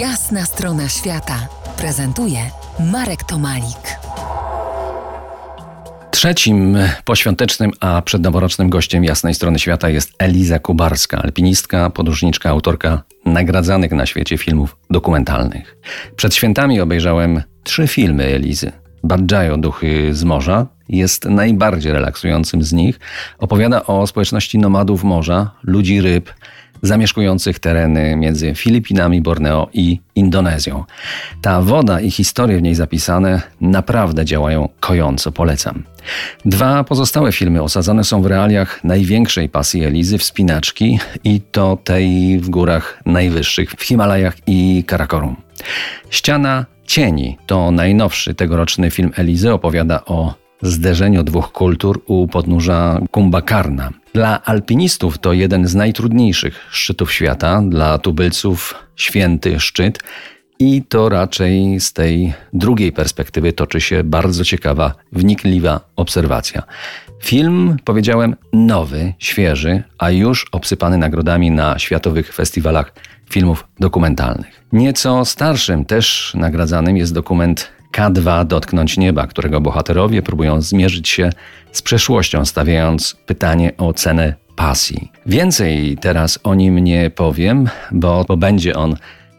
Jasna strona świata prezentuje Marek Tomalik. Trzecim poświątecznym, a przednoworocznym gościem jasnej strony świata jest Eliza Kubarska, alpinistka, podróżniczka, autorka nagradzanych na świecie filmów dokumentalnych. Przed świętami obejrzałem trzy filmy Elizy. Badżajo, Duchy z Morza, jest najbardziej relaksującym z nich. Opowiada o społeczności nomadów morza, ludzi ryb, zamieszkujących tereny między Filipinami, Borneo i Indonezją. Ta woda i historie w niej zapisane naprawdę działają kojąco, polecam. Dwa pozostałe filmy osadzone są w realiach największej pasji Elizy, wspinaczki i to tej w górach najwyższych, w Himalajach i Karakorum. Ściana Cieni to najnowszy tegoroczny film Elizy, opowiada o zderzeniu dwóch kultur u podnóża Kumbakarna. Dla alpinistów to jeden z najtrudniejszych szczytów świata, dla tubylców święty szczyt. I to raczej z tej drugiej perspektywy toczy się bardzo ciekawa, wnikliwa obserwacja. Film, powiedziałem, nowy, świeży, a już obsypany nagrodami na światowych festiwalach filmów dokumentalnych. Nieco starszym, też nagradzanym jest dokument K2 Dotknąć Nieba, którego bohaterowie próbują zmierzyć się z przeszłością, stawiając pytanie o cenę pasji. Więcej teraz o nim nie powiem, bo, bo będzie on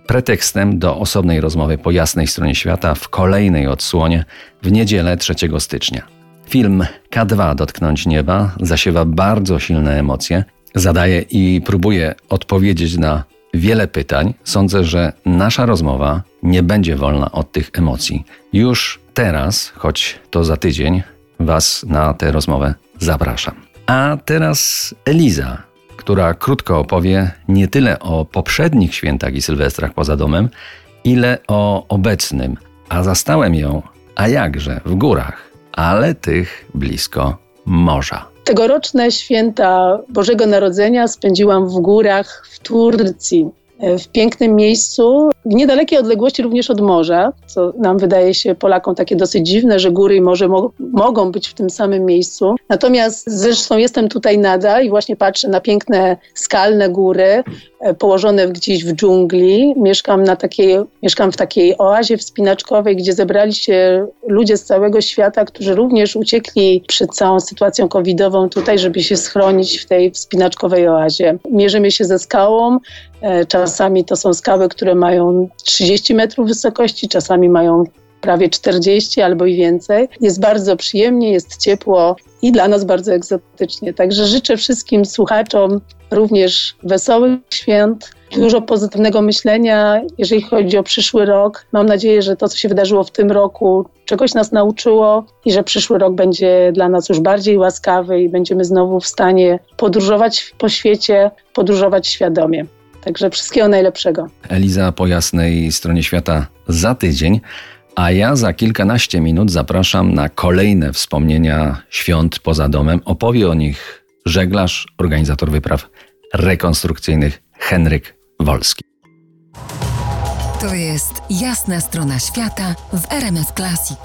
pretekstem do osobnej rozmowy po jasnej stronie świata w kolejnej odsłonie w niedzielę 3 stycznia. Film K2 Dotknąć Nieba zasiewa bardzo silne emocje, zadaje i próbuje odpowiedzieć na wiele pytań. Sądzę, że nasza rozmowa nie będzie wolna od tych emocji. Już teraz, choć to za tydzień, Was na tę rozmowę zapraszam. A teraz Eliza, która krótko opowie nie tyle o poprzednich świętach i sylwestrach poza domem, ile o obecnym. A zastałem ją, a jakże, w górach, ale tych blisko morza. Tegoroczne święta Bożego Narodzenia spędziłam w górach w Turcji. E, w pięknym miejscu, w niedalekiej odległości również od morza, co nam wydaje się Polakom takie dosyć dziwne, że góry i morze mo mogą być w tym samym miejscu. Natomiast zresztą jestem tutaj nadal i właśnie patrzę na piękne skalne góry e, położone gdzieś w dżungli. Mieszkam, na takiej, mieszkam w takiej oazie wspinaczkowej, gdzie zebrali się ludzie z całego świata, którzy również uciekli przed całą sytuacją covidową tutaj, żeby się schronić w tej wspinaczkowej oazie. Mierzymy się ze skałą, e, Czasami to są skały, które mają 30 metrów wysokości, czasami mają prawie 40 albo i więcej. Jest bardzo przyjemnie, jest ciepło i dla nas bardzo egzotycznie. Także życzę wszystkim słuchaczom również wesołych świąt, dużo pozytywnego myślenia, jeżeli chodzi o przyszły rok. Mam nadzieję, że to, co się wydarzyło w tym roku, czegoś nas nauczyło i że przyszły rok będzie dla nas już bardziej łaskawy i będziemy znowu w stanie podróżować po świecie, podróżować świadomie. Także wszystkiego najlepszego. Eliza po jasnej stronie świata za tydzień. A ja za kilkanaście minut zapraszam na kolejne wspomnienia świąt poza domem. Opowie o nich żeglarz, organizator wypraw rekonstrukcyjnych Henryk Wolski. To jest jasna strona świata w RMS Classic.